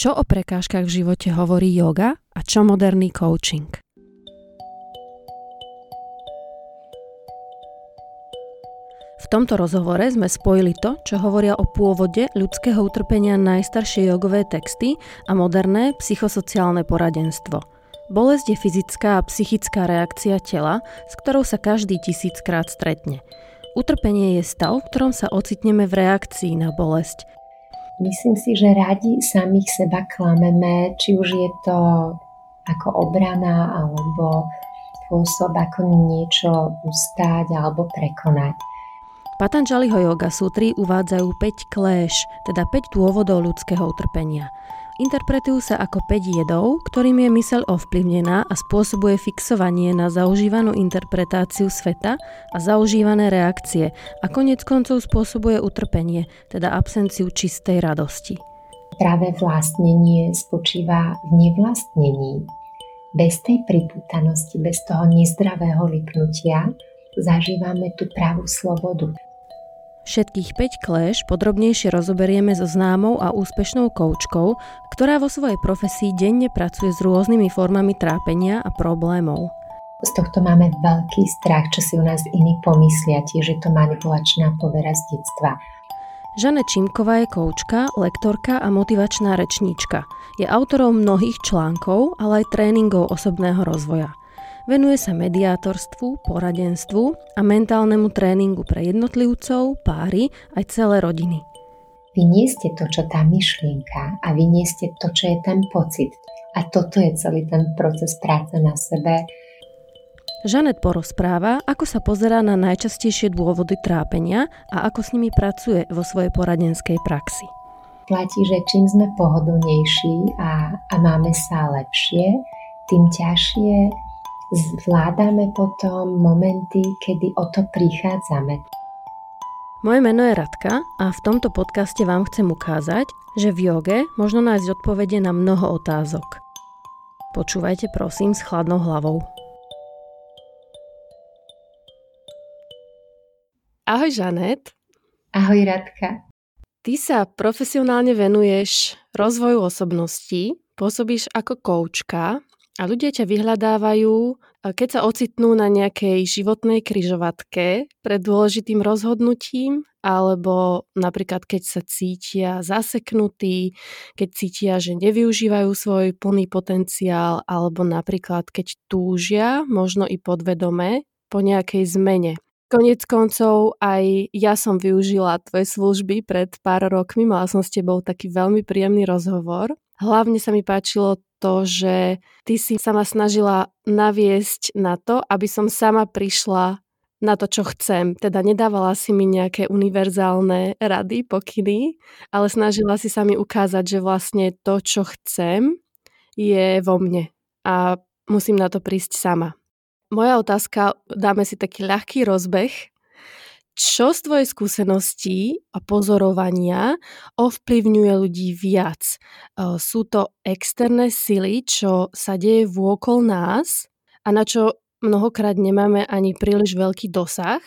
čo o prekážkach v živote hovorí yoga a čo moderný coaching. V tomto rozhovore sme spojili to, čo hovoria o pôvode ľudského utrpenia najstaršie jogové texty a moderné psychosociálne poradenstvo. Bolesť je fyzická a psychická reakcia tela, s ktorou sa každý tisíckrát stretne. Utrpenie je stav, v ktorom sa ocitneme v reakcii na bolesť. Myslím si, že radi samých seba klameme, či už je to ako obrana alebo spôsob, ako niečo ustáť alebo prekonať. Patanžaliho yoga sutry uvádzajú 5 kléš, teda 5 dôvodov ľudského utrpenia. Interpretujú sa ako 5 jedov, ktorým je myseľ ovplyvnená a spôsobuje fixovanie na zaužívanú interpretáciu sveta a zaužívané reakcie a konec koncov spôsobuje utrpenie, teda absenciu čistej radosti. Práve vlastnenie spočíva v nevlastnení. Bez tej pripútanosti, bez toho nezdravého lipnutia zažívame tú pravú slobodu. Všetkých 5 kléš podrobnejšie rozoberieme so známou a úspešnou koučkou, ktorá vo svojej profesii denne pracuje s rôznymi formami trápenia a problémov. Z tohto máme veľký strach, čo si u nás iní pomyslia, tiež je to manipulačná povera z detstva. Žane Čimková je koučka, lektorka a motivačná rečníčka. Je autorom mnohých článkov, ale aj tréningov osobného rozvoja. Venuje sa mediátorstvu, poradenstvu a mentálnemu tréningu pre jednotlivcov, páry aj celé rodiny. Vy nie ste to, čo tá myšlienka a vy nie ste to, čo je ten pocit. A toto je celý ten proces práce na sebe. Žanet porozpráva, ako sa pozerá na najčastejšie dôvody trápenia a ako s nimi pracuje vo svojej poradenskej praxi. Platí, že čím sme pohodlnejší a, a máme sa lepšie, tým ťažšie zvládame potom momenty, kedy o to prichádzame. Moje meno je Radka a v tomto podcaste vám chcem ukázať, že v joge možno nájsť odpovede na mnoho otázok. Počúvajte prosím s chladnou hlavou. Ahoj Žanet. Ahoj Radka. Ty sa profesionálne venuješ rozvoju osobností, pôsobíš ako koučka a ľudia ťa vyhľadávajú, keď sa ocitnú na nejakej životnej kryžovatke pred dôležitým rozhodnutím, alebo napríklad keď sa cítia zaseknutí, keď cítia, že nevyužívajú svoj plný potenciál, alebo napríklad keď túžia, možno i podvedome, po nejakej zmene. Konec koncov aj ja som využila tvoje služby pred pár rokmi, mala som s tebou taký veľmi príjemný rozhovor. Hlavne sa mi páčilo to, že ty si sa ma snažila naviesť na to, aby som sama prišla na to, čo chcem. Teda nedávala si mi nejaké univerzálne rady, pokyny, ale snažila si sa mi ukázať, že vlastne to, čo chcem, je vo mne a musím na to prísť sama. Moja otázka, dáme si taký ľahký rozbeh, čo z tvojej skúsenosti a pozorovania ovplyvňuje ľudí viac? Sú to externé sily, čo sa deje vôkol nás a na čo mnohokrát nemáme ani príliš veľký dosah?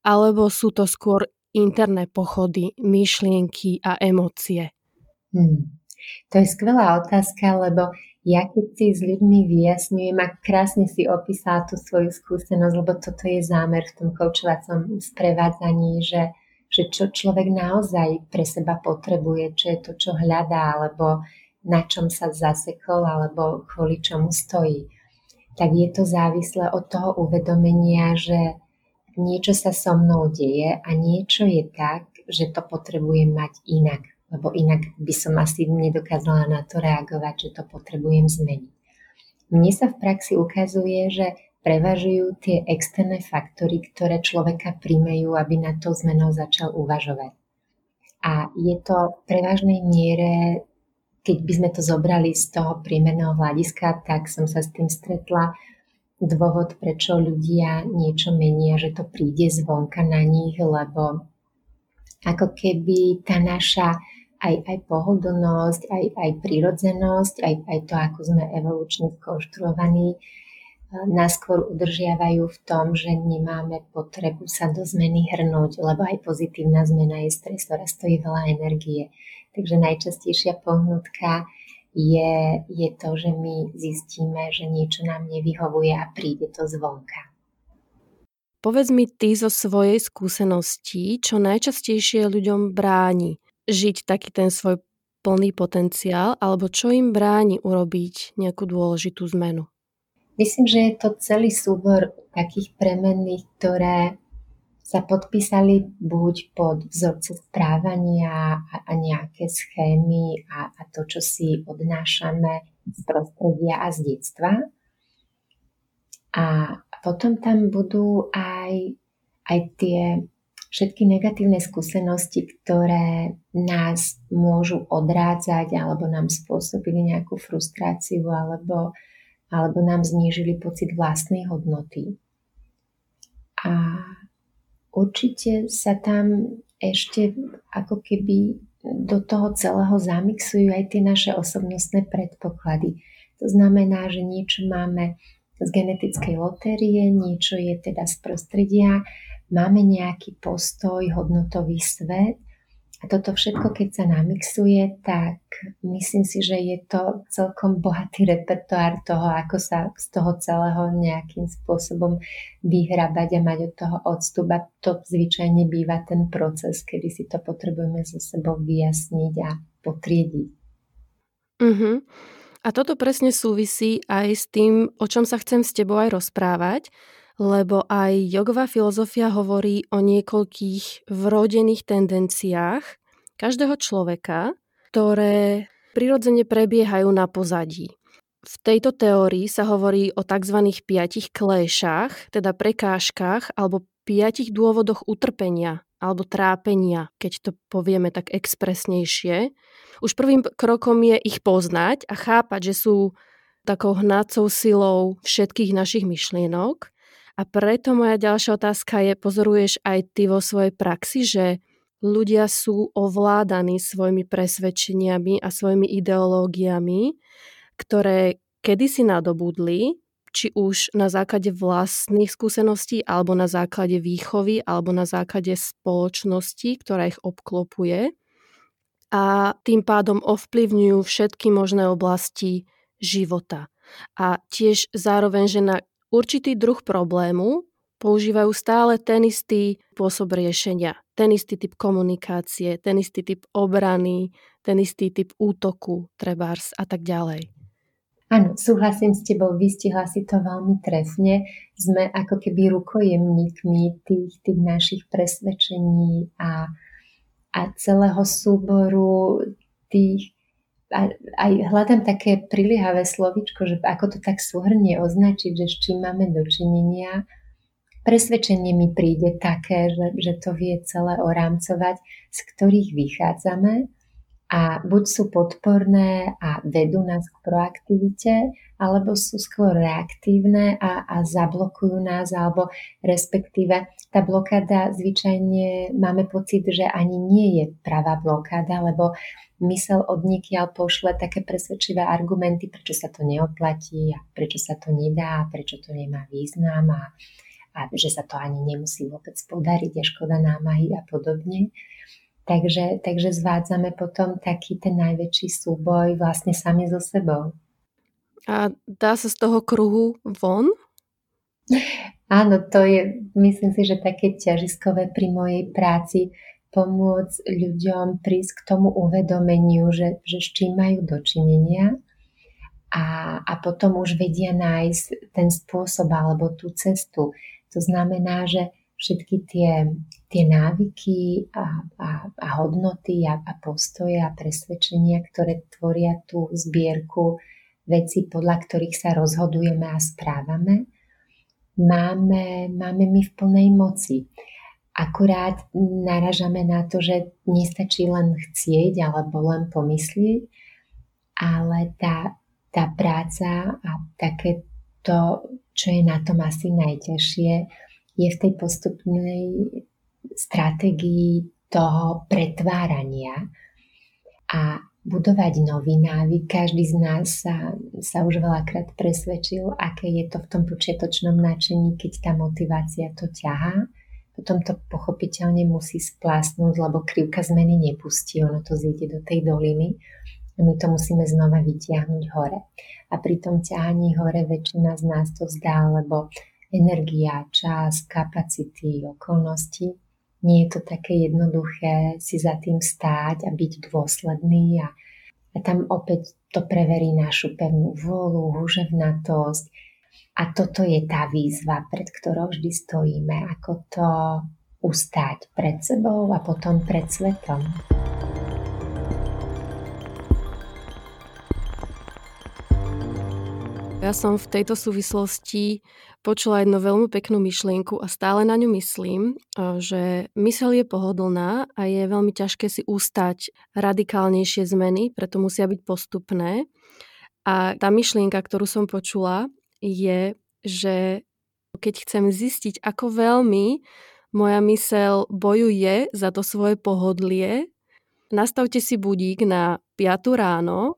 Alebo sú to skôr interné pochody, myšlienky a emócie? Hmm. To je skvelá otázka, lebo ja keď si s ľuďmi vyjasňujem a krásne si opísala tú svoju skúsenosť, lebo toto je zámer v tom koučovacom sprevádzaní, že, že čo človek naozaj pre seba potrebuje, čo je to, čo hľadá, alebo na čom sa zasekol, alebo kvôli čomu stojí. Tak je to závislé od toho uvedomenia, že niečo sa so mnou deje a niečo je tak, že to potrebujem mať inak lebo inak by som asi nedokázala na to reagovať, že to potrebujem zmeniť. Mne sa v praxi ukazuje, že prevažujú tie externé faktory, ktoré človeka príjmejú, aby na to zmenou začal uvažovať. A je to v prevažnej miere, keď by sme to zobrali z toho prímerného hľadiska, tak som sa s tým stretla. Dôvod, prečo ľudia niečo menia, že to príde zvonka na nich, lebo ako keby tá naša aj, aj pohodlnosť, aj, aj prírodzenosť, aj, aj to, ako sme evolučne skonštruovaní, e, nás skôr udržiavajú v tom, že nemáme potrebu sa do zmeny hrnúť, lebo aj pozitívna zmena je stres, ktorá stojí veľa energie. Takže najčastejšia pohnutka je, je to, že my zistíme, že niečo nám nevyhovuje a príde to zvonka. Povedz mi ty zo svojej skúsenosti, čo najčastejšie ľuďom bráni žiť taký ten svoj plný potenciál, alebo čo im bráni urobiť nejakú dôležitú zmenu? Myslím, že je to celý súbor takých premenných, ktoré sa podpísali buď pod vzorce správania a, a nejaké schémy a, a to, čo si odnášame z prostredia a z detstva. A potom tam budú aj, aj tie všetky negatívne skúsenosti, ktoré nás môžu odrádzať alebo nám spôsobili nejakú frustráciu alebo, alebo nám znížili pocit vlastnej hodnoty. A určite sa tam ešte ako keby do toho celého zamixujú aj tie naše osobnostné predpoklady. To znamená, že niečo máme z genetickej lotérie, niečo je teda z prostredia, máme nejaký postoj, hodnotový svet a toto všetko, keď sa namixuje, tak myslím si, že je to celkom bohatý repertoár toho, ako sa z toho celého nejakým spôsobom vyhrabať a mať od toho odstup. A to zvyčajne býva ten proces, kedy si to potrebujeme so sebou vyjasniť a potriediť. Uh-huh. A toto presne súvisí aj s tým, o čom sa chcem s tebou aj rozprávať, lebo aj jogová filozofia hovorí o niekoľkých vrodených tendenciách každého človeka, ktoré prirodzene prebiehajú na pozadí. V tejto teórii sa hovorí o tzv. piatich kléšach, teda prekážkach alebo piatich dôvodoch utrpenia alebo trápenia, keď to povieme tak expresnejšie. Už prvým krokom je ich poznať a chápať, že sú takou hnacou silou všetkých našich myšlienok. A preto moja ďalšia otázka je, pozoruješ aj ty vo svojej praxi, že ľudia sú ovládaní svojimi presvedčeniami a svojimi ideológiami, ktoré kedysi nadobudli či už na základe vlastných skúseností, alebo na základe výchovy, alebo na základe spoločnosti, ktorá ich obklopuje. A tým pádom ovplyvňujú všetky možné oblasti života. A tiež zároveň, že na určitý druh problému používajú stále ten istý spôsob riešenia, ten istý typ komunikácie, ten istý typ obrany, ten istý typ útoku, trebárs a tak ďalej. Áno, súhlasím s tebou, vystihla si to veľmi trefne. Sme ako keby rukojemníkmi tých, tých našich presvedčení a, a celého súboru tých a, aj hľadám také priliehavé slovičko, že ako to tak súhrne označiť, že s čím máme dočinenia. Presvedčenie mi príde také, že, že to vie celé orámcovať, z ktorých vychádzame a buď sú podporné a vedú nás k proaktivite, alebo sú skôr reaktívne a, a zablokujú nás, alebo respektíve tá blokáda zvyčajne máme pocit, že ani nie je pravá blokáda, lebo mysel od nikiaľ pošle také presvedčivé argumenty, prečo sa to neoplatí a prečo sa to nedá a prečo to nemá význam a, a že sa to ani nemusí vôbec podariť, je škoda námahy a podobne. Takže, takže zvádzame potom taký ten najväčší súboj vlastne sami so sebou. A dá sa z toho kruhu von? Áno, to je, myslím si, že také ťažiskové pri mojej práci pomôcť ľuďom prísť k tomu uvedomeniu, že, že s čím majú dočinenia a, a potom už vedia nájsť ten spôsob alebo tú cestu. To znamená, že všetky tie, tie návyky a, a, a hodnoty a, a postoje a presvedčenia, ktoré tvoria tú zbierku veci, podľa ktorých sa rozhodujeme a správame, máme, máme my v plnej moci. Akurát naražame na to, že nestačí len chcieť alebo len pomyslieť, ale tá, tá práca a také to, čo je na tom asi najťažšie, je v tej postupnej stratégii toho pretvárania a budovať nový návyk. Každý z nás sa, sa už veľakrát presvedčil, aké je to v tom počiatočnom náčení, keď tá motivácia to ťahá. Potom to pochopiteľne musí splásnuť, lebo krivka zmeny nepustí, ono to zíde do tej doliny. a my to musíme znova vytiahnuť hore. A pri tom ťahaní hore väčšina z nás to vzdá, lebo energia, čas, kapacity, okolnosti, nie je to také jednoduché si za tým stáť a byť dôsledný a, a tam opäť to preverí našu pevnú vôľu, húževnatosť. A toto je tá výzva, pred ktorou vždy stojíme, ako to ustáť pred sebou a potom pred svetom. Ja som v tejto súvislosti počula jednu veľmi peknú myšlienku a stále na ňu myslím, že mysel je pohodlná a je veľmi ťažké si ústať radikálnejšie zmeny, preto musia byť postupné. A tá myšlienka, ktorú som počula, je, že keď chcem zistiť, ako veľmi moja mysel bojuje za to svoje pohodlie, nastavte si budík na 5 ráno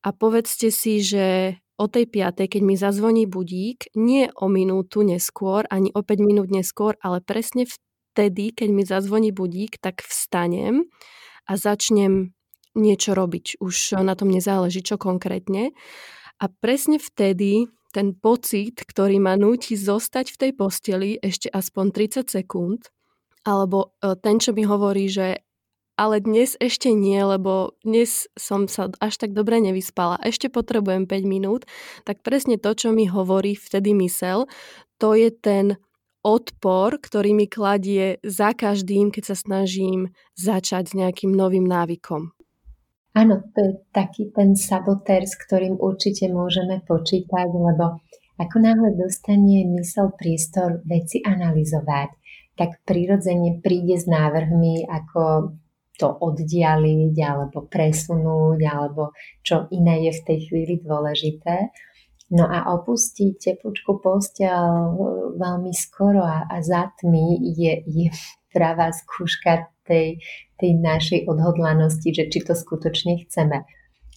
a povedzte si, že o tej piatej, keď mi zazvoní budík, nie o minútu neskôr, ani o 5 minút neskôr, ale presne vtedy, keď mi zazvoní budík, tak vstanem a začnem niečo robiť. Už na tom nezáleží, čo konkrétne. A presne vtedy ten pocit, ktorý ma núti zostať v tej posteli ešte aspoň 30 sekúnd, alebo e, ten, čo mi hovorí, že ale dnes ešte nie, lebo dnes som sa až tak dobre nevyspala. Ešte potrebujem 5 minút, tak presne to, čo mi hovorí vtedy mysel, to je ten odpor, ktorý mi kladie za každým, keď sa snažím začať s nejakým novým návykom. Áno, to je taký ten sabotér, s ktorým určite môžeme počítať, lebo ako náhle dostane mysel priestor veci analyzovať, tak prirodzene príde s návrhmi, ako to oddialiť alebo presunúť alebo čo iné je v tej chvíli dôležité. No a opustiť tepučku postel veľmi skoro a, a za tmy je, je pravá skúška tej, tej našej odhodlanosti, že či to skutočne chceme.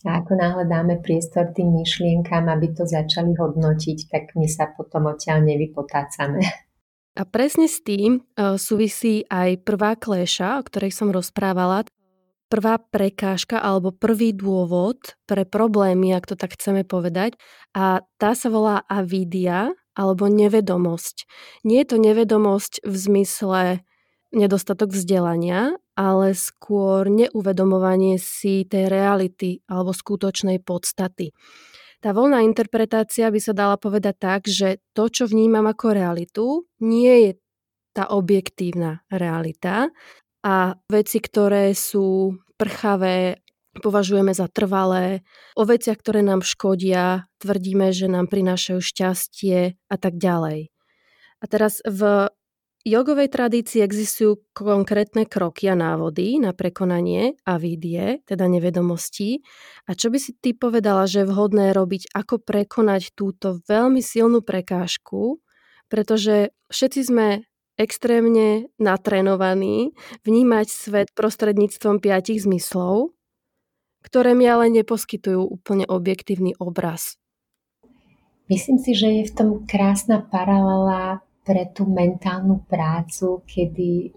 A ako náhle dáme priestor tým myšlienkam, aby to začali hodnotiť, tak my sa potom odtiaľ nevypotácame. A presne s tým e, súvisí aj prvá kléša, o ktorej som rozprávala. Prvá prekážka alebo prvý dôvod pre problémy, ak to tak chceme povedať. A tá sa volá avidia alebo nevedomosť. Nie je to nevedomosť v zmysle nedostatok vzdelania, ale skôr neuvedomovanie si tej reality alebo skutočnej podstaty. Tá voľná interpretácia by sa dala povedať tak, že to, čo vnímam ako realitu, nie je tá objektívna realita a veci, ktoré sú prchavé, považujeme za trvalé, o veciach, ktoré nám škodia, tvrdíme, že nám prinášajú šťastie a tak ďalej. A teraz v jogovej tradícii existujú konkrétne kroky a návody na prekonanie avídie, teda nevedomostí. A čo by si ty povedala, že je vhodné robiť, ako prekonať túto veľmi silnú prekážku, pretože všetci sme extrémne natrénovaní vnímať svet prostredníctvom piatich zmyslov, ktoré mi ale neposkytujú úplne objektívny obraz. Myslím si, že je v tom krásna paralela pre tú mentálnu prácu, kedy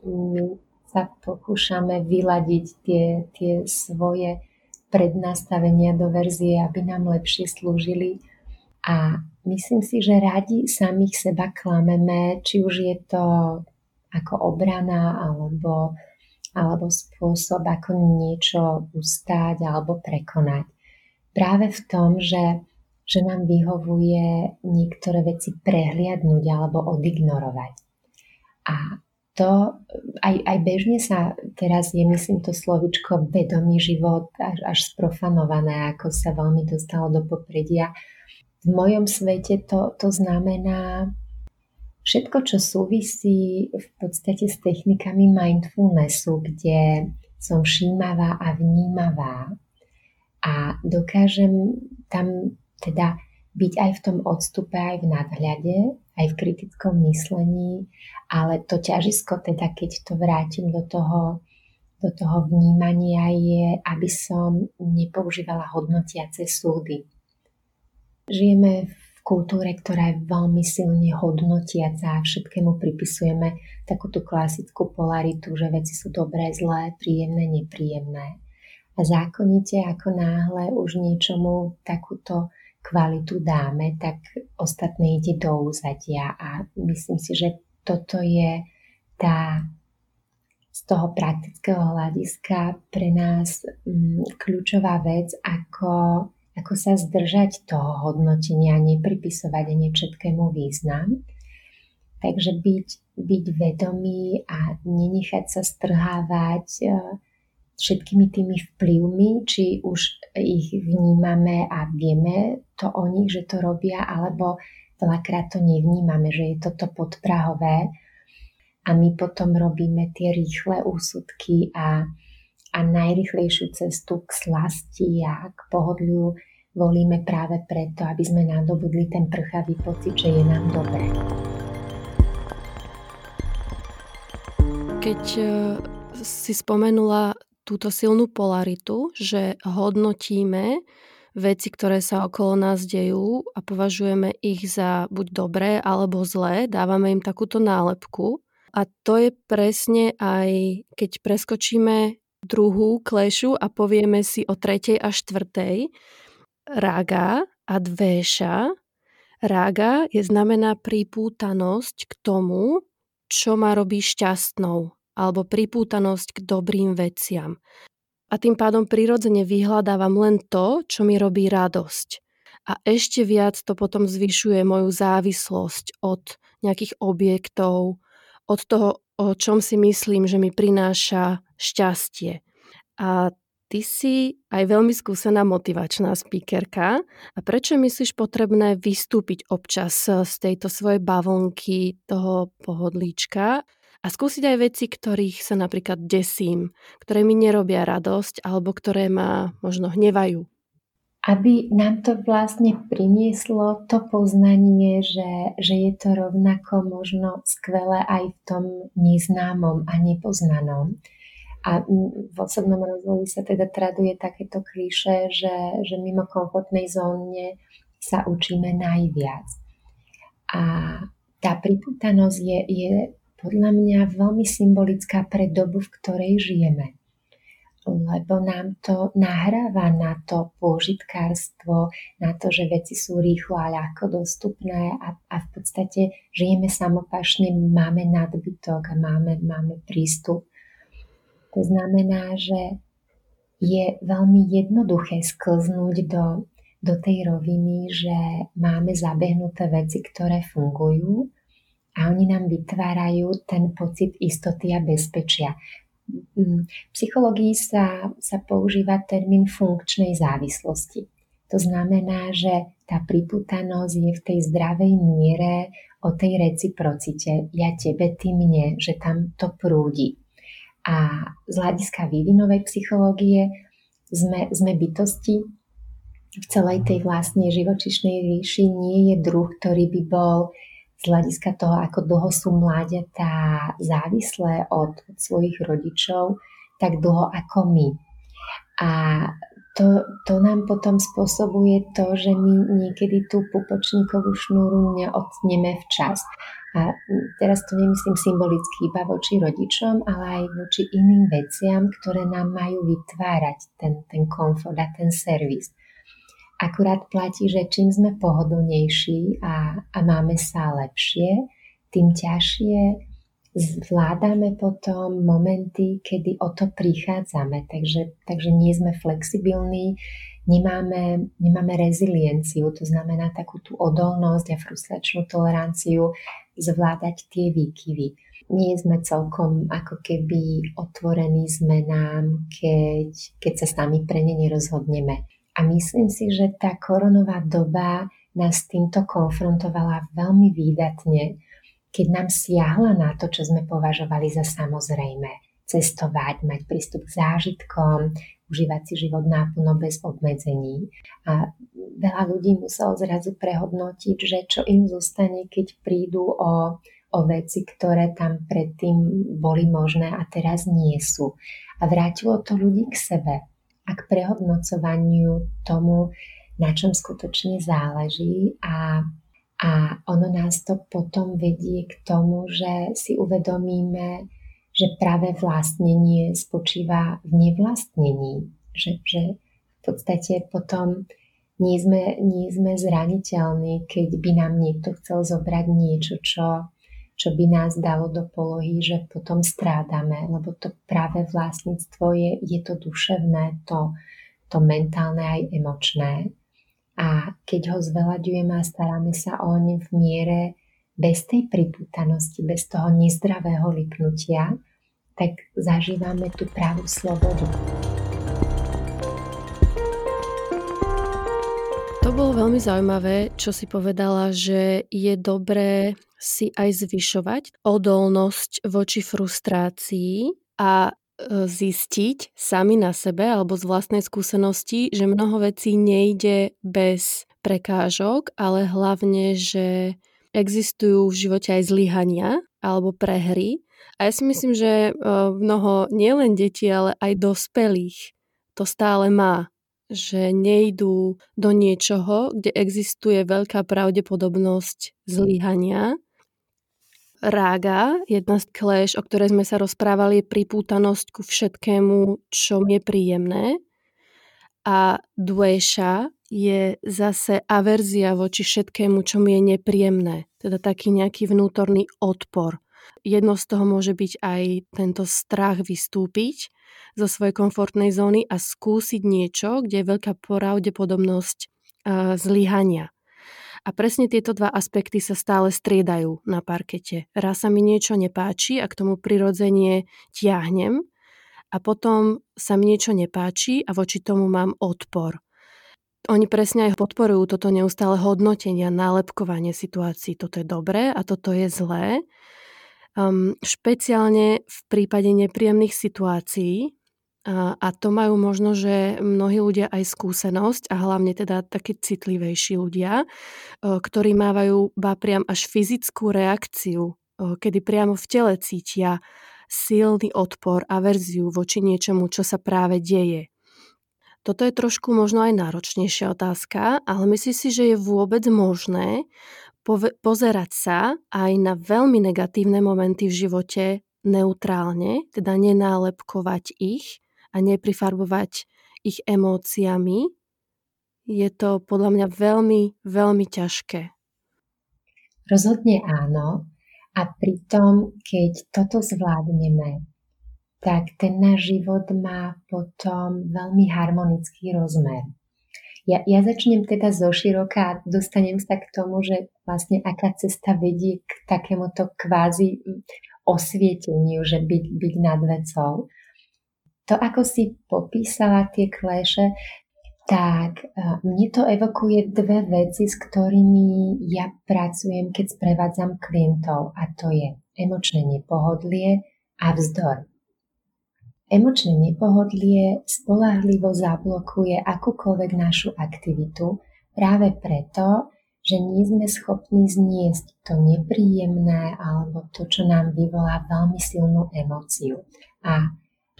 sa pokúšame vyladiť tie, tie svoje prednastavenia do verzie, aby nám lepšie slúžili. A myslím si, že radi samých seba klameme, či už je to ako obrana alebo, alebo spôsob, ako niečo ustáť alebo prekonať. Práve v tom, že že nám vyhovuje niektoré veci prehliadnúť alebo odignorovať. A to aj, aj bežne sa teraz je, myslím, to slovičko vedomý život až, až sprofanované, ako sa veľmi dostalo do popredia. V mojom svete to, to znamená všetko, čo súvisí v podstate s technikami mindfulnessu, kde som všímavá a vnímavá a dokážem tam teda byť aj v tom odstupe, aj v nadhľade, aj v kritickom myslení, ale to ťažisko, teda keď to vrátim do toho, do toho vnímania je, aby som nepoužívala hodnotiace súdy. Žijeme v kultúre, ktorá je veľmi silne hodnotiaca a všetkému pripisujeme takú tú klasickú polaritu, že veci sú dobré, zlé, príjemné, nepríjemné. A zákonite, ako náhle už niečomu takúto kvalitu dáme, tak ostatné ide do úzadia. A myslím si, že toto je tá z toho praktického hľadiska pre nás mm, kľúčová vec, ako, ako sa zdržať toho hodnotenia, nepripisovať ani všetkému význam. Takže byť, byť vedomý a nenechať sa strhávať e, všetkými tými vplyvmi, či už ich vnímame a vieme to o nich, že to robia, alebo veľakrát to nevnímame, že je toto podprahové a my potom robíme tie rýchle úsudky a, a najrychlejšiu cestu k slasti a k pohodliu volíme práve preto, aby sme nadobudli ten prchavý pocit, že je nám dobré. Keď e, si spomenula túto silnú polaritu, že hodnotíme veci, ktoré sa okolo nás dejú a považujeme ich za buď dobré alebo zlé, dávame im takúto nálepku. A to je presne aj, keď preskočíme druhú klešu a povieme si o tretej a štvrtej. Raga a dvéša. Raga je znamená pripútanosť k tomu, čo ma robí šťastnou alebo pripútanosť k dobrým veciam. A tým pádom prirodzene vyhľadávam len to, čo mi robí radosť. A ešte viac to potom zvyšuje moju závislosť od nejakých objektov, od toho, o čom si myslím, že mi prináša šťastie. A Ty si aj veľmi skúsená motivačná speakerka. A prečo myslíš potrebné vystúpiť občas z tejto svojej bavlnky, toho pohodlíčka a skúsiť aj veci, ktorých sa napríklad desím, ktoré mi nerobia radosť alebo ktoré ma možno hnevajú? Aby nám to vlastne prinieslo to poznanie, že, že je to rovnako možno skvelé aj v tom neznámom a nepoznanom a v osobnom rozvoji sa teda traduje takéto klíše, že, že mimo komfortnej zóne sa učíme najviac. A tá priputanosť je, je podľa mňa veľmi symbolická pre dobu, v ktorej žijeme. Lebo nám to nahráva na to pôžitkárstvo, na to, že veci sú rýchlo a ľahko dostupné a, a v podstate žijeme samopašne, máme nadbytok a máme, máme prístup to znamená, že je veľmi jednoduché sklznúť do, do tej roviny, že máme zabehnuté veci, ktoré fungujú a oni nám vytvárajú ten pocit istoty a bezpečia. V psychológii sa, sa používa termín funkčnej závislosti. To znamená, že tá priputanosť je v tej zdravej miere o tej reciprocite. Ja tebe, ty mne, že tam to prúdi. A z hľadiska vývinovej psychológie sme, sme bytosti v celej tej vlastne živočišnej ríši nie je druh, ktorý by bol z hľadiska toho, ako dlho sú mláďatá závislé od, svojich rodičov, tak dlho ako my. A to, to nám potom spôsobuje to, že my niekedy tú pupočníkovú šnúru neotneme včas. A teraz to nemyslím symbolicky iba voči rodičom, ale aj voči iným veciam, ktoré nám majú vytvárať ten, ten komfort a ten servis. Akurát platí, že čím sme pohodlnejší a, a máme sa lepšie, tým ťažšie zvládame potom momenty, kedy o to prichádzame. Takže, takže nie sme flexibilní, nemáme, nemáme rezilienciu, to znamená takú tú odolnosť a frustračnú toleranciu zvládať tie výkyvy. Nie sme celkom ako keby otvorení zmenám, keď, keď sa nami pre ne nerozhodneme. A myslím si, že tá koronová doba nás týmto konfrontovala veľmi výdatne, keď nám siahla na to, čo sme považovali za samozrejme. Cestovať, mať prístup k zážitkom, užívať si život náplno bez obmedzení. A veľa ľudí muselo zrazu prehodnotiť, že čo im zostane, keď prídu o, o veci, ktoré tam predtým boli možné a teraz nie sú. A vrátilo to ľudí k sebe a k prehodnocovaniu tomu, na čom skutočne záleží a a ono nás to potom vedie k tomu, že si uvedomíme, že práve vlastnenie spočíva v nevlastnení. Že, že v podstate potom nie sme, nie sme zraniteľní, keď by nám niekto chcel zobrať niečo, čo, čo by nás dalo do polohy, že potom strádame, lebo to práve vlastníctvo je, je to duševné, to, to mentálne aj emočné. A keď ho zveľaďujeme a staráme sa oň v miere bez tej pripútanosti, bez toho nezdravého lipnutia, tak zažívame tú pravú slobodu. To bolo veľmi zaujímavé, čo si povedala, že je dobré si aj zvyšovať odolnosť voči frustrácii a e, zistiť sami na sebe alebo z vlastnej skúsenosti, že mnoho vecí nejde bez prekážok, ale hlavne, že existujú v živote aj zlyhania alebo prehry. A ja si myslím, že e, mnoho nielen detí, ale aj dospelých to stále má že nejdú do niečoho, kde existuje veľká pravdepodobnosť zlyhania. Rága, jedna z kléž, o ktorej sme sa rozprávali, je pripútanosť ku všetkému, čo je príjemné. A dvejša je zase averzia voči všetkému, čo mi je nepríjemné. Teda taký nejaký vnútorný odpor. Jedno z toho môže byť aj tento strach vystúpiť, zo svojej komfortnej zóny a skúsiť niečo, kde je veľká pravdepodobnosť zlyhania. A presne tieto dva aspekty sa stále striedajú na parkete. Raz sa mi niečo nepáči a k tomu prirodzene tiahnem a potom sa mi niečo nepáči a voči tomu mám odpor. Oni presne aj podporujú toto neustále hodnotenie a nálepkovanie situácií. Toto je dobré a toto je zlé. Um, špeciálne v prípade nepríjemných situácií, a, to majú možno, že mnohí ľudia aj skúsenosť a hlavne teda takí citlivejší ľudia, ktorí mávajú ba priam až fyzickú reakciu, kedy priamo v tele cítia silný odpor a verziu voči niečomu, čo sa práve deje. Toto je trošku možno aj náročnejšia otázka, ale myslím si, že je vôbec možné pozerať sa aj na veľmi negatívne momenty v živote neutrálne, teda nenálepkovať ich, a neprifarbovať ich emóciami, je to podľa mňa veľmi, veľmi ťažké. Rozhodne áno. A pritom, keď toto zvládneme, tak ten náš život má potom veľmi harmonický rozmer. Ja, ja začnem teda zo široka a dostanem sa k tomu, že vlastne aká cesta vedie k takémuto kvázi osvieteniu, že byť, byť nad vecou to, ako si popísala tie kléše, tak e, mne to evokuje dve veci, s ktorými ja pracujem, keď sprevádzam klientov a to je emočné nepohodlie a vzdor. Emočné nepohodlie spolahlivo zablokuje akúkoľvek našu aktivitu práve preto, že nie sme schopní zniesť to nepríjemné alebo to, čo nám vyvolá veľmi silnú emóciu. A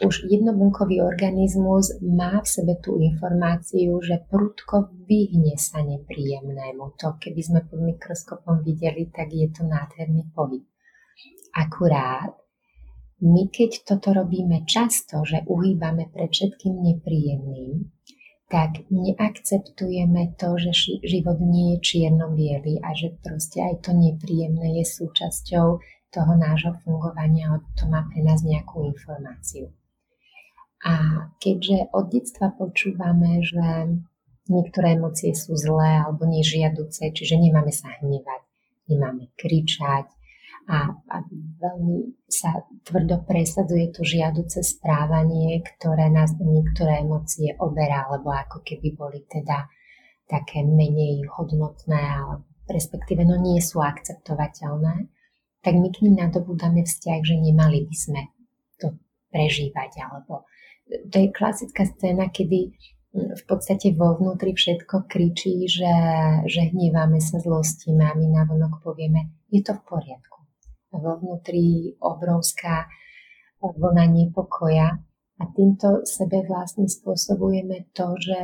už jednobunkový organizmus má v sebe tú informáciu, že prudko vyhne sa nepríjemnému. To, keby sme pod mikroskopom videli, tak je to nádherný pohyb. Akurát, my keď toto robíme často, že uhýbame pred všetkým nepríjemným, tak neakceptujeme to, že život nie je čierno-biely a že proste aj to nepríjemné je súčasťou toho nášho fungovania, lebo to má pre nás nejakú informáciu. Keďže od detstva počúvame, že niektoré emócie sú zlé alebo nežiaduce, čiže nemáme sa hnevať, nemáme kričať a, a veľmi sa tvrdo presadzuje to žiaduce správanie, ktoré nás niektoré emócie oberá, alebo ako keby boli teda také menej hodnotné, alebo respektíve no nie sú akceptovateľné, tak my k ním nadobúdame vzťah, že nemali by sme to prežívať alebo to je klasická scéna, kedy mm, v podstate vo vnútri všetko kričí, že, že hneváme sa, zlostíme a my navonok povieme, je to v poriadku. A vo vnútri obrovská vlna nepokoja a týmto sebe vlastne spôsobujeme to, že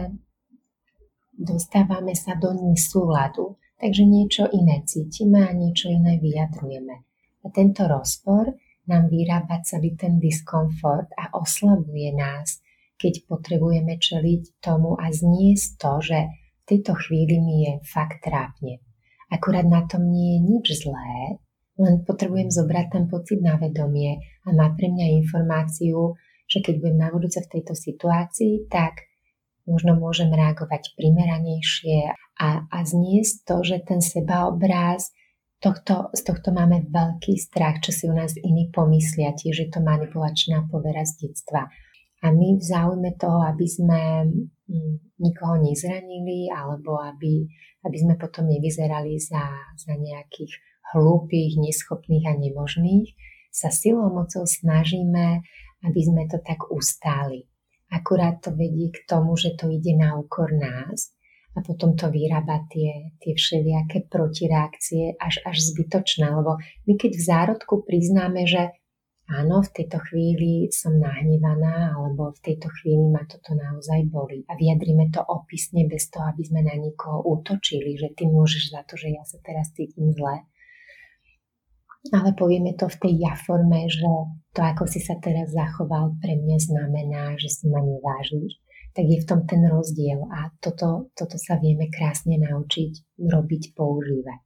dostávame sa do nesúladu, takže niečo iné cítime a niečo iné vyjadrujeme. A tento rozpor nám vyrába celý ten diskomfort a oslabuje nás keď potrebujeme čeliť tomu a zniesť to, že v tejto chvíli mi je fakt trápne. Akurát na tom nie je nič zlé, len potrebujem zobrať ten pocit na vedomie a má pre mňa informáciu, že keď budem na budúce v tejto situácii, tak možno môžem reagovať primeranejšie a, a zniesť to, že ten sebaobráz, tohto, z tohto máme veľký strach, čo si u nás iní pomyslia, tiež je to manipulačná povera z detstva. A my v záujme toho, aby sme mm, nikoho nezranili alebo aby, aby sme potom nevyzerali za, za nejakých hlúpých, neschopných a nemožných, sa silou mocou snažíme, aby sme to tak ustáli. Akurát to vedie k tomu, že to ide na úkor nás a potom to vyrába tie, tie všelijaké protireakcie až, až zbytočné, lebo my keď v zárodku priznáme, že áno, v tejto chvíli som nahnevaná alebo v tejto chvíli ma toto naozaj boli a vyjadrime to opisne bez toho, aby sme na nikoho útočili, že ty môžeš za to, že ja sa teraz cítim zle, ale povieme to v tej ja forme, že to, ako si sa teraz zachoval, pre mňa znamená, že si ma nevážiš, tak je v tom ten rozdiel a toto, toto sa vieme krásne naučiť robiť, používať.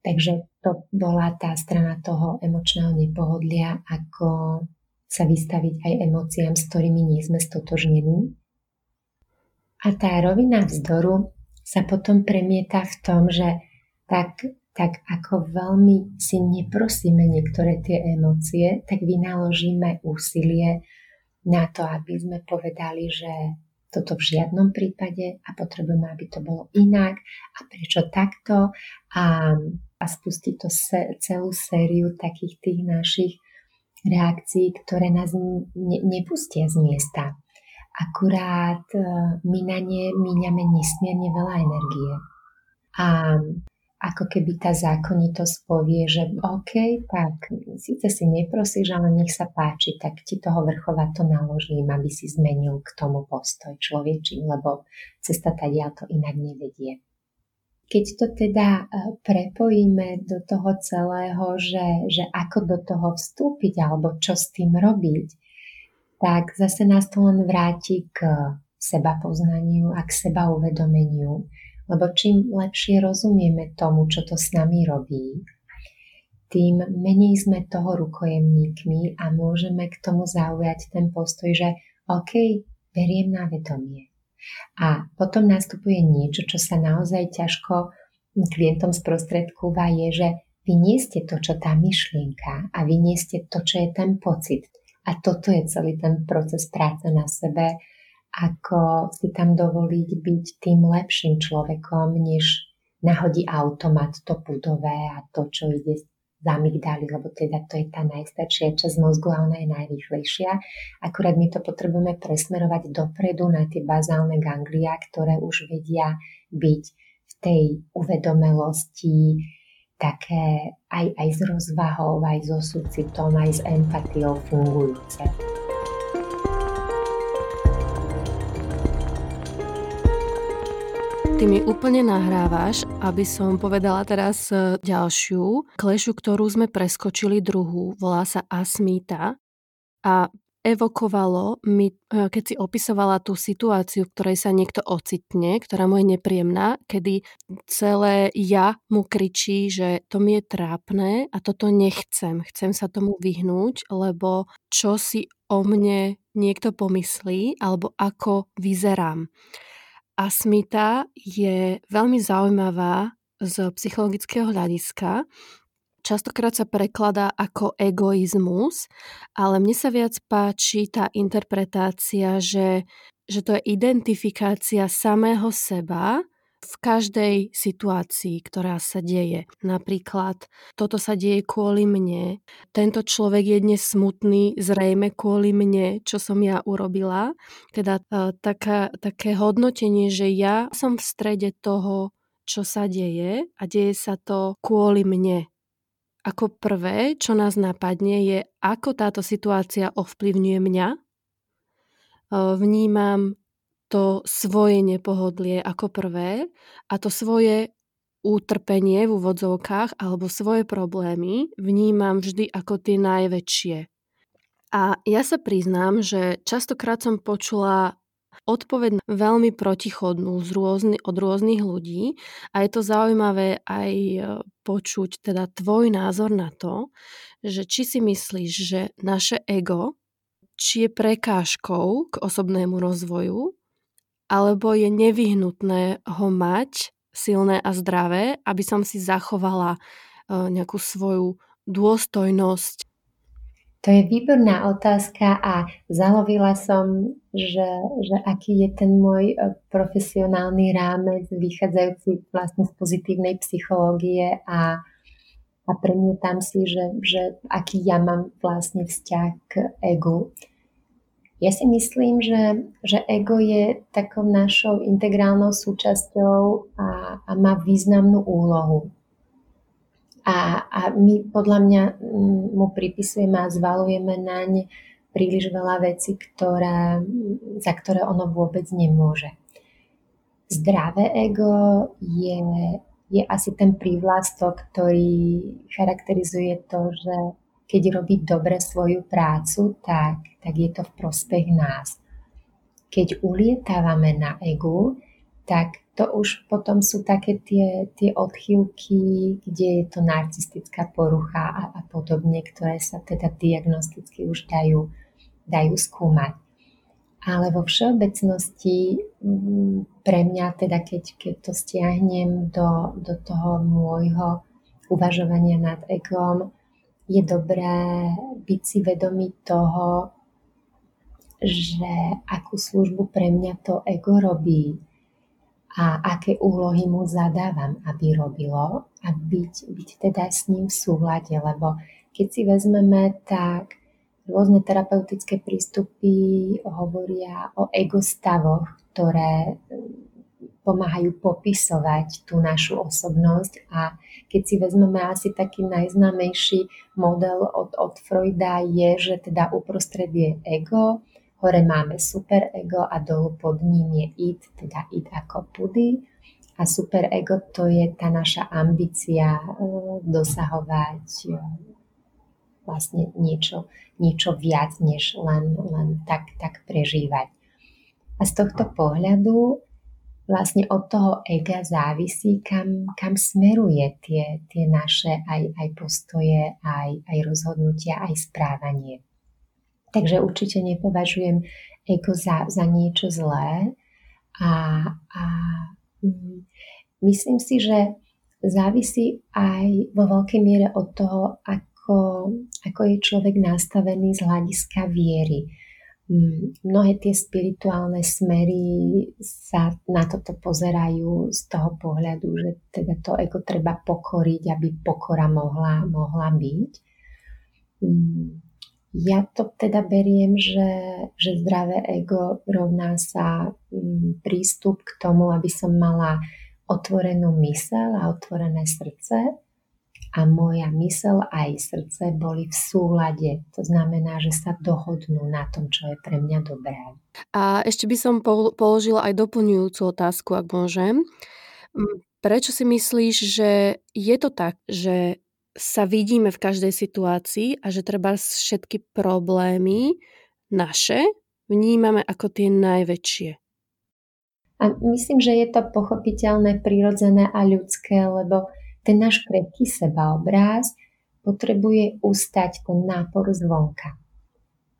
Takže to bola tá strana toho emočného nepohodlia, ako sa vystaviť aj emóciám, s ktorými nie sme stotožnení. A tá rovina vzdoru sa potom premieta v tom, že tak tak ako veľmi si neprosíme niektoré tie emócie, tak vynaložíme úsilie na to, aby sme povedali, že toto v žiadnom prípade a potrebujeme, aby to bolo inak a prečo takto a, a spustiť to se, celú sériu takých tých našich reakcií, ktoré nás ne, nepustia z miesta. Akurát e, my na ne míňame nesmierne veľa energie. A ako keby tá zákonitosť povie, že OK, tak síce si neprosíš, ale nech sa páči, tak ti toho vrchova to naložím, aby si zmenil k tomu postoj človeči, lebo cesta ja to inak nevedie. Keď to teda e, prepojíme do toho celého, že, že ako do toho vstúpiť alebo čo s tým robiť, tak zase nás to len vráti k seba poznaniu a k seba uvedomeniu lebo čím lepšie rozumieme tomu, čo to s nami robí, tým menej sme toho rukojemníkmi a môžeme k tomu zaujať ten postoj, že OK, beriem na vedomie. A potom nastupuje niečo, čo sa naozaj ťažko klientom sprostredkúva, je, že vy nie ste to, čo tá myšlienka a vy nie ste to, čo je ten pocit. A toto je celý ten proces práce na sebe, ako si tam dovoliť byť tým lepším človekom, než nahodí automat to pudové a to, čo ide z amygdaly, lebo teda to je tá najstaršia časť mozgu a ona je najrýchlejšia. Akurát my to potrebujeme presmerovať dopredu na tie bazálne ganglia, ktoré už vedia byť v tej uvedomelosti také aj, aj s rozvahou, aj so súcitom, aj s empatiou fungujúce. Ty mi úplne nahrávaš, aby som povedala teraz e, ďalšiu klešu, ktorú sme preskočili druhú. Volá sa Asmita a evokovalo mi, e, keď si opisovala tú situáciu, v ktorej sa niekto ocitne, ktorá mu je nepríjemná, kedy celé ja mu kričí, že to mi je trápne a toto nechcem. Chcem sa tomu vyhnúť, lebo čo si o mne niekto pomyslí alebo ako vyzerám. Asmita je veľmi zaujímavá z psychologického hľadiska. Častokrát sa prekladá ako egoizmus, ale mne sa viac páči tá interpretácia, že, že to je identifikácia samého seba v každej situácii, ktorá sa deje. Napríklad, toto sa deje kvôli mne, tento človek je dnes smutný zrejme kvôli mne, čo som ja urobila. Teda uh, taká, také hodnotenie, že ja som v strede toho, čo sa deje a deje sa to kvôli mne. Ako prvé, čo nás napadne, je, ako táto situácia ovplyvňuje mňa. Vnímam to svoje nepohodlie ako prvé a to svoje útrpenie v úvodzovkách alebo svoje problémy vnímam vždy ako tie najväčšie. A ja sa priznám, že častokrát som počula odpoveď veľmi protichodnú z rôzny, od rôznych ľudí a je to zaujímavé aj e, počuť teda tvoj názor na to, že či si myslíš, že naše ego, či je prekážkou k osobnému rozvoju, alebo je nevyhnutné ho mať silné a zdravé, aby som si zachovala e, nejakú svoju dôstojnosť to je výborná otázka a zalovila som, že, že aký je ten môj e, profesionálny rámec vychádzajúci vlastne z pozitívnej psychológie a, a premietam si, že, že aký ja mám vlastne vzťah k egu. Ja si myslím, že, že ego je takou našou integrálnou súčasťou a, a má významnú úlohu. A, a my podľa mňa mu pripisujeme a zvalujeme naň príliš veľa vecí, ktoré, za ktoré ono vôbec nemôže. Zdravé ego je, je asi ten prívlastok, ktorý charakterizuje to, že keď robí dobre svoju prácu, tak, tak je to v prospech nás. Keď ulietávame na egu, tak to už potom sú také tie, tie odchýlky, kde je to narcistická porucha a, a podobne, ktoré sa teda diagnosticky už dajú, dajú skúmať. Ale vo všeobecnosti mm, pre mňa, teda keď, keď to stiahnem do, do toho môjho uvažovania nad egom, je dobré byť si vedomý toho, že akú službu pre mňa to ego robí a aké úlohy mu zadávam, aby robilo a byť, byť teda s ním v súhľade, lebo keď si vezmeme, tak rôzne terapeutické prístupy hovoria o egostavoch, ktoré mm, pomáhajú popisovať tú našu osobnosť a keď si vezmeme asi taký najznámejší model od, od Freuda je, že teda uprostred je ego, Hore máme super ego a dolu pod ním je id, teda id ako pudy. A super ego to je tá naša ambícia eh, dosahovať eh, vlastne niečo, niečo viac, než len, len tak, tak prežívať. A z tohto pohľadu vlastne od toho ega závisí, kam, kam smeruje tie, tie naše aj, aj postoje, aj, aj rozhodnutia, aj správanie. Takže určite nepovažujem ego za, za niečo zlé a, a mm, myslím si, že závisí aj vo veľkej miere od toho, ako, ako je človek nastavený z hľadiska viery. Mm, mnohé tie spirituálne smery sa na toto pozerajú z toho pohľadu, že teda to ego treba pokoriť, aby pokora mohla, mohla byť. Mm, ja to teda beriem, že, že zdravé ego rovná sa mm, prístup k tomu, aby som mala otvorenú mysel a otvorené srdce a moja mysel a aj srdce boli v súlade. To znamená, že sa dohodnú na tom, čo je pre mňa dobré. A ešte by som položila aj doplňujúcu otázku, ak môžem. Prečo si myslíš, že je to tak, že sa vidíme v každej situácii a že treba všetky problémy naše vnímame ako tie najväčšie. A myslím, že je to pochopiteľné, prirodzené a ľudské, lebo ten náš krehký sebaobráz potrebuje ustať ten nápor zvonka.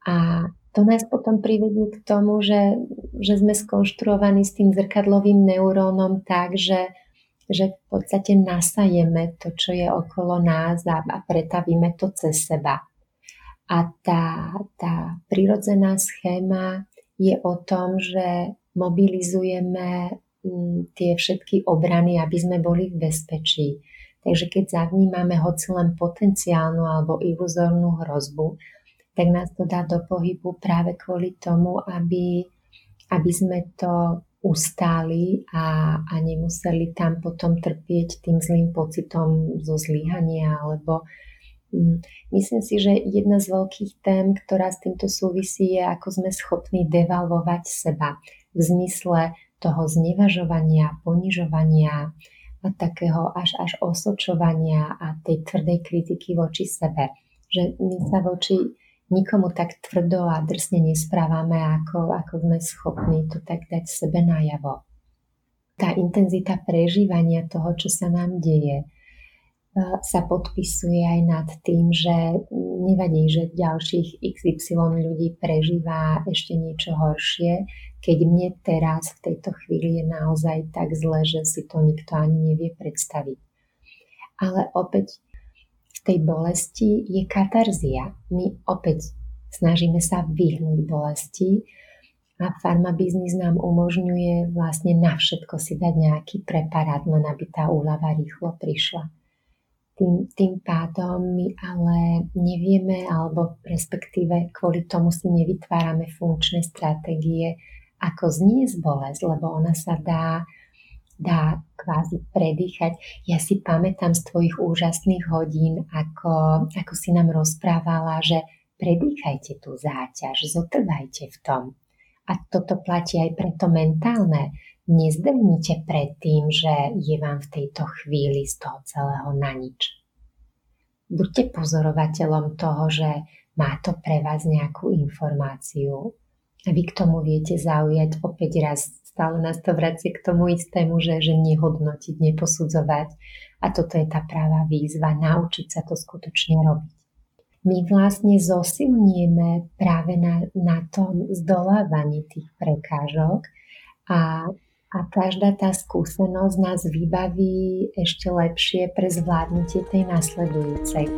A to nás potom privedie k tomu, že, že sme skonštruovaní s tým zrkadlovým neurónom tak, že že v podstate nasajeme to, čo je okolo nás a, a pretavíme to cez seba. A tá, tá prirodzená schéma je o tom, že mobilizujeme mm, tie všetky obrany, aby sme boli v bezpečí. Takže keď zavnímame hoci len potenciálnu alebo iluzórnu hrozbu, tak nás to dá do pohybu práve kvôli tomu, aby, aby sme to ustáli a, a nemuseli tam potom trpieť tým zlým pocitom zo zlyhania alebo mm, Myslím si, že jedna z veľkých tém, ktorá s týmto súvisí, je, ako sme schopní devalvovať seba v zmysle toho znevažovania, ponižovania takého až až osočovania a tej tvrdej kritiky voči sebe. Že my sa voči nikomu tak tvrdo a drsne nesprávame, ako, ako sme schopní to tak dať sebe najavo. Tá intenzita prežívania toho, čo sa nám deje, sa podpisuje aj nad tým, že nevadí, že ďalších XY ľudí prežíva ešte niečo horšie, keď mne teraz v tejto chvíli je naozaj tak zle, že si to nikto ani nevie predstaviť. Ale opäť v tej bolesti je katarzia. My opäť snažíme sa vyhnúť bolesti a farmabiznis nám umožňuje vlastne na všetko si dať nejaký preparát, len aby tá úľava rýchlo prišla. Tým, tým pádom my ale nevieme, alebo respektíve kvôli tomu si nevytvárame funkčné stratégie, ako zniesť bolesť, lebo ona sa dá, dá kvázi predýchať. Ja si pamätám z tvojich úžasných hodín, ako, ako si nám rozprávala, že predýchajte tú záťaž, zotrvajte v tom. A toto platí aj pre to mentálne nezdrnite pred tým, že je vám v tejto chvíli z toho celého na nič. Buďte pozorovateľom toho, že má to pre vás nejakú informáciu a vy k tomu viete zaujať opäť raz. Stále nás to vracie k tomu istému, že, že nehodnotiť, neposudzovať. A toto je tá práva výzva, naučiť sa to skutočne robiť my vlastne zosilnieme práve na, na tom zdolávaní tých prekážok a a každá tá skúsenosť nás vybaví ešte lepšie pre zvládnutie tej nasledujúcej.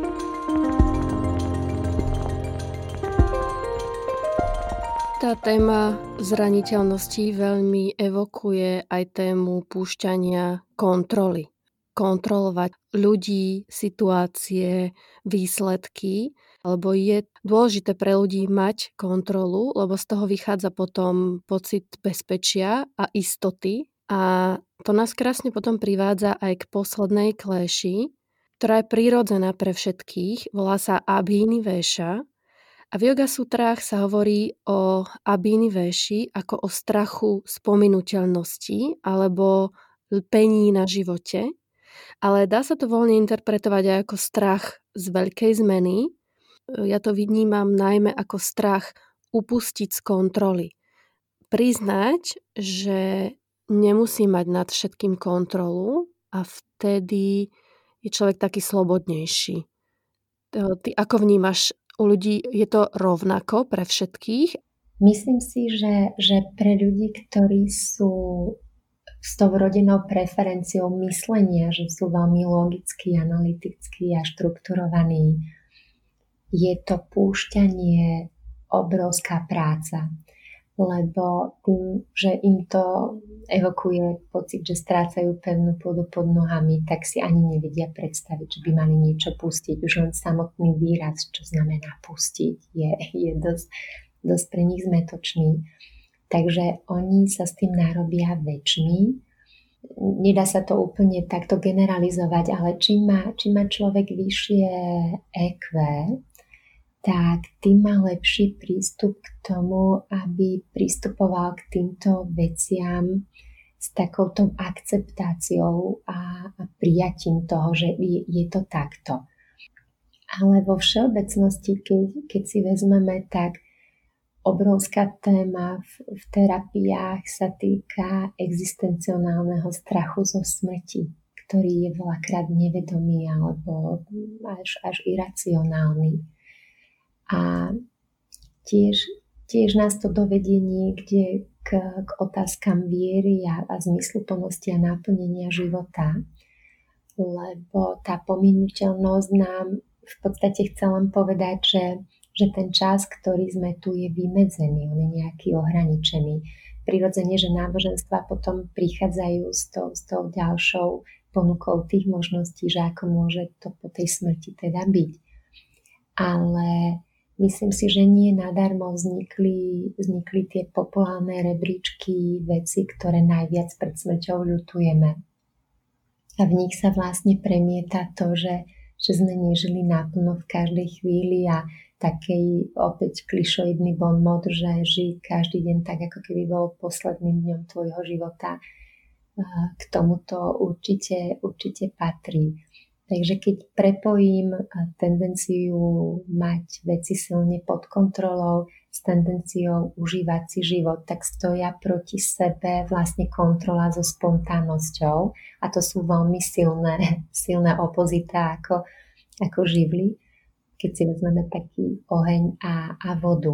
Tá téma zraniteľnosti veľmi evokuje aj tému púšťania kontroly. Kontrolovať ľudí, situácie, výsledky lebo je dôležité pre ľudí mať kontrolu, lebo z toho vychádza potom pocit bezpečia a istoty. A to nás krásne potom privádza aj k poslednej kléši, ktorá je prírodzená pre všetkých, volá sa Abhini Véša. A v Yoga Sutrách sa hovorí o Abhini Véši ako o strachu spominuteľnosti alebo lpení na živote. Ale dá sa to voľne interpretovať aj ako strach z veľkej zmeny, ja to vnímam najmä ako strach upustiť z kontroly. Priznať, že nemusí mať nad všetkým kontrolu a vtedy je človek taký slobodnejší. Ty ako vnímaš u ľudí, je to rovnako pre všetkých? Myslím si, že, že pre ľudí, ktorí sú s tou rodinou preferenciou myslenia, že sú veľmi logicky, analytickí a štrukturovaní, je to púšťanie obrovská práca, lebo tým, že im to evokuje pocit, že strácajú pevnú pôdu pod nohami, tak si ani nevedia predstaviť, že by mali niečo pustiť. Už len samotný výraz, čo znamená pustiť, je, je dosť, dosť pre nich zmetočný. Takže oni sa s tým narobia väčšmi. Nedá sa to úplne takto generalizovať, ale čím má, čím má človek vyššie EQ, tak tým má lepší prístup k tomu, aby pristupoval k týmto veciam s takouto akceptáciou a, a prijatím toho, že je, je to takto. Ale vo všeobecnosti, keď, keď si vezmeme, tak obrovská téma v, v terapiách sa týka existencionálneho strachu zo smrti, ktorý je veľakrát nevedomý alebo až, až iracionálny. A tiež, tiež nás to dovedie niekde k, k otázkam viery a, a zmysluplnosti a náplnenia života, lebo tá pominuteľnosť nám v podstate chce len povedať, že, že ten čas, ktorý sme tu, je vymedzený, on je nejaký ohraničený. Prirodzene, že náboženstva potom prichádzajú s tou, s tou ďalšou ponukou tých možností, že ako môže to po tej smrti teda byť. Ale Myslím si, že nie nadarmo vznikli, vznikli tie populárne rebríčky veci, ktoré najviac pred smrťou ľutujeme. A v nich sa vlastne premieta to, že, že sme nežili naplno v každej chvíli a takej opäť klišoidný bonmot, že žiť každý deň tak, ako keby bol posledným dňom tvojho života. K tomuto určite, určite patrí. Takže keď prepojím tendenciu mať veci silne pod kontrolou s tendenciou užívať si život, tak stoja proti sebe vlastne kontrola so spontánnosťou a to sú veľmi silné, silné opozita ako, ako živly, keď si vezmeme taký oheň a, a vodu.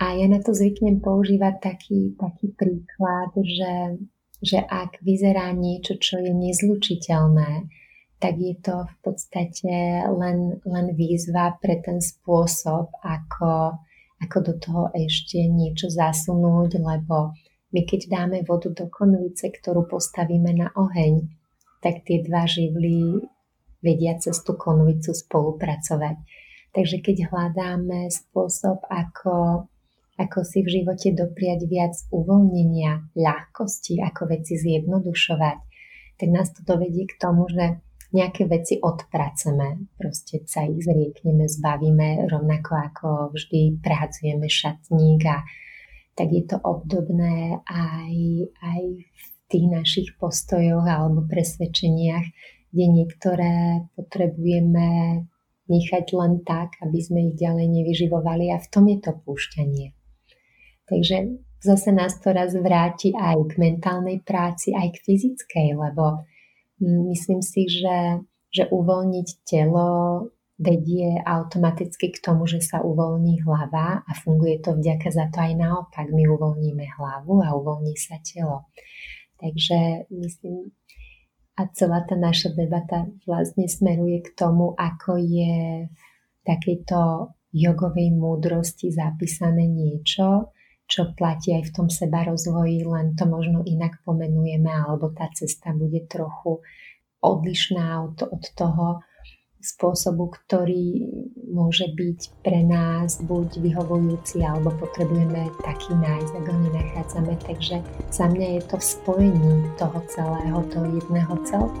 A ja na to zvyknem používať taký, taký príklad, že, že ak vyzerá niečo, čo je nezlučiteľné, tak je to v podstate len, len výzva pre ten spôsob, ako, ako do toho ešte niečo zasunúť, lebo my keď dáme vodu do konvice, ktorú postavíme na oheň, tak tie dva živly vedia cez tú konvicu spolupracovať. Takže keď hľadáme spôsob, ako, ako si v živote dopriať viac uvoľnenia, ľahkosti, ako veci zjednodušovať, tak nás to dovedie k tomu, že nejaké veci odpraceme, proste sa ich zriekneme, zbavíme, rovnako ako vždy pracujeme šatník a tak je to obdobné aj, aj v tých našich postojoch alebo presvedčeniach, kde niektoré potrebujeme nechať len tak, aby sme ich ďalej nevyživovali a v tom je to púšťanie. Takže zase nás to raz vráti aj k mentálnej práci, aj k fyzickej, lebo Myslím si, že, že uvoľniť telo vedie automaticky k tomu, že sa uvoľní hlava a funguje to vďaka za to aj naopak. My uvoľníme hlavu a uvoľní sa telo. Takže myslím, a celá tá naša debata vlastne smeruje k tomu, ako je v takejto jogovej múdrosti zapísané niečo, čo platí aj v tom seba rozvoji, len to možno inak pomenujeme, alebo tá cesta bude trochu odlišná od, od toho spôsobu, ktorý môže byť pre nás buď vyhovujúci, alebo potrebujeme taký nájsť, ak ho nenachádzame. Takže za mňa je to v spojení toho celého, toho jedného celku.